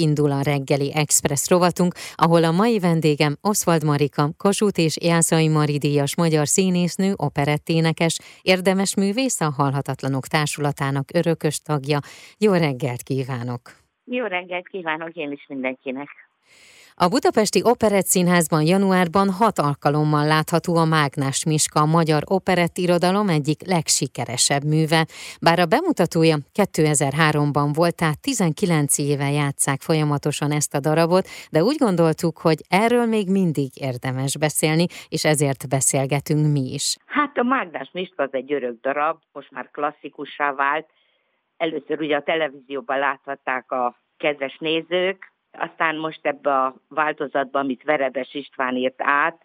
indul a reggeli Express rovatunk, ahol a mai vendégem Oswald Marika, Kossuth és Jászai Mari díjas magyar színésznő, operetténekes, érdemes művész a Halhatatlanok Társulatának örökös tagja. Jó reggelt kívánok! Jó reggelt kívánok én is mindenkinek! A Budapesti Operett Színházban januárban hat alkalommal látható a Mágnás Miska, a magyar operett irodalom egyik legsikeresebb műve. Bár a bemutatója 2003-ban volt, tehát 19 éve játszák folyamatosan ezt a darabot, de úgy gondoltuk, hogy erről még mindig érdemes beszélni, és ezért beszélgetünk mi is. Hát a Mágnás Miska az egy örök darab, most már klasszikussá vált. Először ugye a televízióban láthatták a kedves nézők, aztán most ebbe a változatban, amit Verebes István írt át,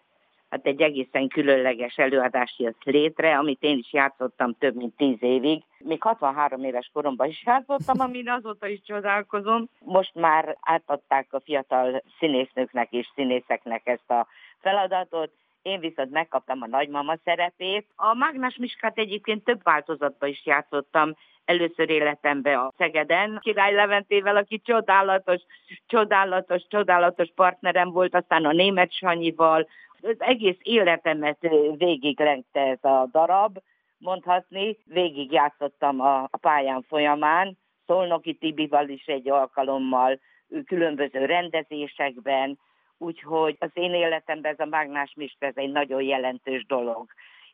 hát egy egészen különleges előadás jött létre, amit én is játszottam több mint tíz évig. Még 63 éves koromban is játszottam, amin azóta is csodálkozom. Most már átadták a fiatal színésznőknek és színészeknek ezt a feladatot, én viszont megkaptam a nagymama szerepét. A Mágnás Miskát egyébként több változatban is játszottam, először életemben a Szegeden, Király Leventével, aki csodálatos, csodálatos, csodálatos partnerem volt, aztán a német Sanyival. Az egész életemet végig lengte ez a darab, mondhatni. Végig játszottam a, pályán folyamán, Szolnoki Tibival is egy alkalommal, különböző rendezésekben, úgyhogy az én életemben ez a Mágnás Mist, ez egy nagyon jelentős dolog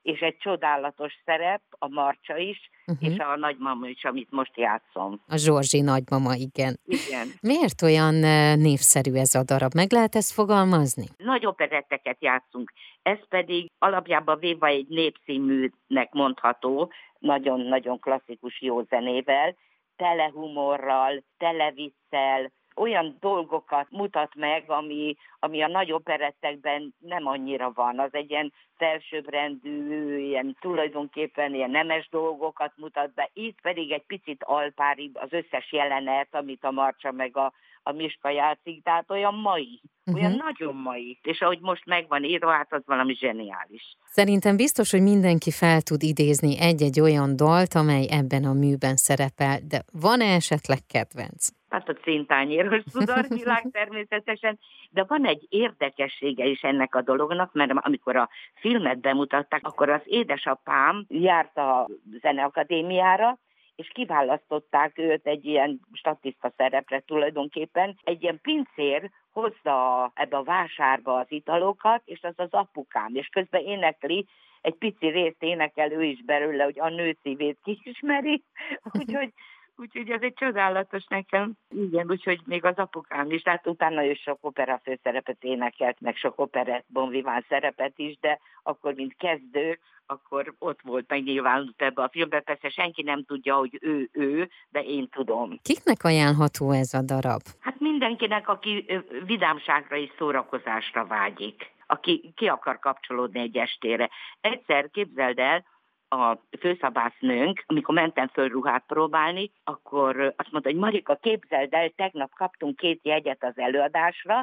és egy csodálatos szerep, a Marcsa is, uh-huh. és a nagymama is, amit most játszom. A Zsorzsi nagymama, igen. Igen. Miért olyan névszerű ez a darab? Meg lehet ezt fogalmazni? Nagy operetteket játszunk. Ez pedig alapjában véve egy népszínműnek mondható, nagyon-nagyon klasszikus jó zenével, tele humorral, tele viccel, olyan dolgokat mutat meg, ami, ami a nagy operettekben nem annyira van. Az egy ilyen felsőbbrendű, ilyen tulajdonképpen ilyen nemes dolgokat mutat be. Itt pedig egy picit alpári az összes jelenet, amit a Marcsa meg a, a Miska játszik, tehát olyan mai, uh-huh. olyan nagyon mai. És ahogy most megvan írva, hát az valami zseniális. Szerintem biztos, hogy mindenki fel tud idézni egy-egy olyan dalt, amely ebben a műben szerepel, de van-e esetleg kedvenc? Hát a szintányéros világ természetesen, de van egy érdekessége is ennek a dolognak, mert amikor a filmet bemutatták, akkor az édesapám járt a zeneakadémiára, és kiválasztották őt egy ilyen statiszta szerepre tulajdonképpen. Egy ilyen pincér hozza ebbe a vásárba az italokat, és az az apukám, és közben énekli, egy pici részt énekel ő is belőle, hogy a nő szívét kismeri, úgyhogy Úgyhogy ez egy csodálatos nekem. Igen, úgyhogy még az apukám is, tehát utána ő sok opera főszerepet énekelt, meg sok operett bonviván szerepet is, de akkor, mint kezdő, akkor ott volt megnyilvánult ebbe a filmbe. Persze senki nem tudja, hogy ő ő, de én tudom. Kiknek ajánlható ez a darab? Hát mindenkinek, aki vidámságra és szórakozásra vágyik aki ki akar kapcsolódni egy estére. Egyszer képzeld el, a főszabásznőnk, amikor mentem föl ruhát próbálni, akkor azt mondta, hogy Marika, képzeld el, tegnap kaptunk két jegyet az előadásra,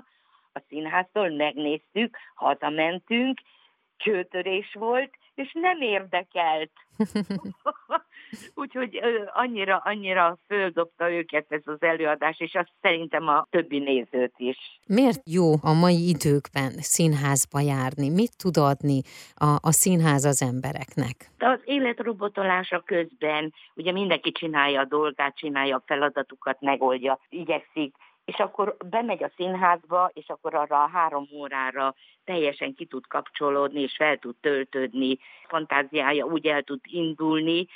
a színháztól megnéztük, hazamentünk, csőtörés volt, és nem érdekelt. Úgyhogy annyira, annyira földobta őket ez az előadás, és azt szerintem a többi nézőt is. Miért jó a mai időkben színházba járni? Mit tud adni a, a színház az embereknek? Az élet robotolása közben, ugye mindenki csinálja a dolgát, csinálja a feladatukat, megoldja, igyekszik, és akkor bemegy a színházba, és akkor arra a három órára teljesen ki tud kapcsolódni, és fel tud töltődni, fantáziája úgy el tud indulni,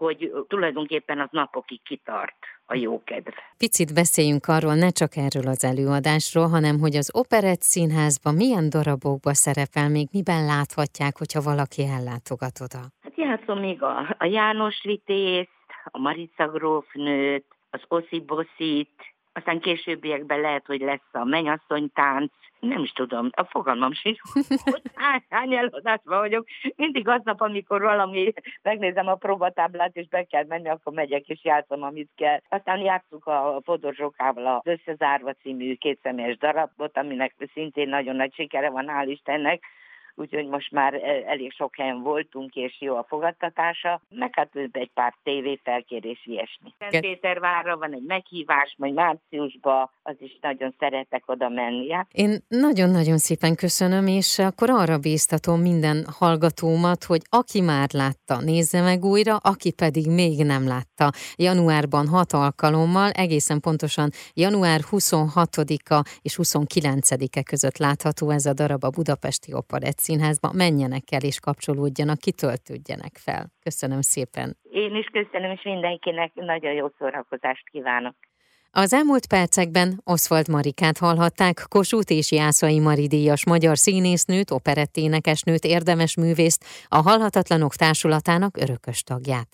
hogy tulajdonképpen az napokig kitart a jókedv. Picit beszéljünk arról, ne csak erről az előadásról, hanem hogy az Operett Színházban milyen darabokba szerepel, még miben láthatják, hogyha valaki ellátogat oda? Hát játszom még a, a János Vitézt, a Marica grófnőt, az Oszi Boszit, aztán későbbiekben lehet, hogy lesz a mennyasszonytánc, nem is tudom, a fogalmam sincs, hogy hány, hány előadásban vagyok. Mindig aznap, amikor valami, megnézem a próbatáblát, és be kell menni, akkor megyek és játszom, amit kell. Aztán játszunk a Fodor Zsokával az Összezárva című kétszemélyes darabot, aminek szintén nagyon nagy sikere van, hál' Istennek úgyhogy most már elég sok helyen voltunk, és jó a fogadtatása, meg hát egy pár tévé felkérés ilyesmi. Pétervárra van egy meghívás, majd márciusban, az is nagyon szeretek oda menni. Én nagyon-nagyon szépen köszönöm, és akkor arra bíztatom minden hallgatómat, hogy aki már látta, nézze meg újra, aki pedig még nem látta. Januárban hat alkalommal, egészen pontosan január 26-a és 29-e között látható ez a darab a Budapesti Operett Színházban. Menjenek el és kapcsolódjanak, kitöltődjenek fel. Köszönöm szépen. Én is köszönöm, és mindenkinek nagyon jó szórakozást kívánok. Az elmúlt percekben Oszvald Marikát hallhatták, Kossuth és Jászai Mari díjas magyar színésznőt, operetténekesnőt, érdemes művészt, a Halhatatlanok Társulatának örökös tagját.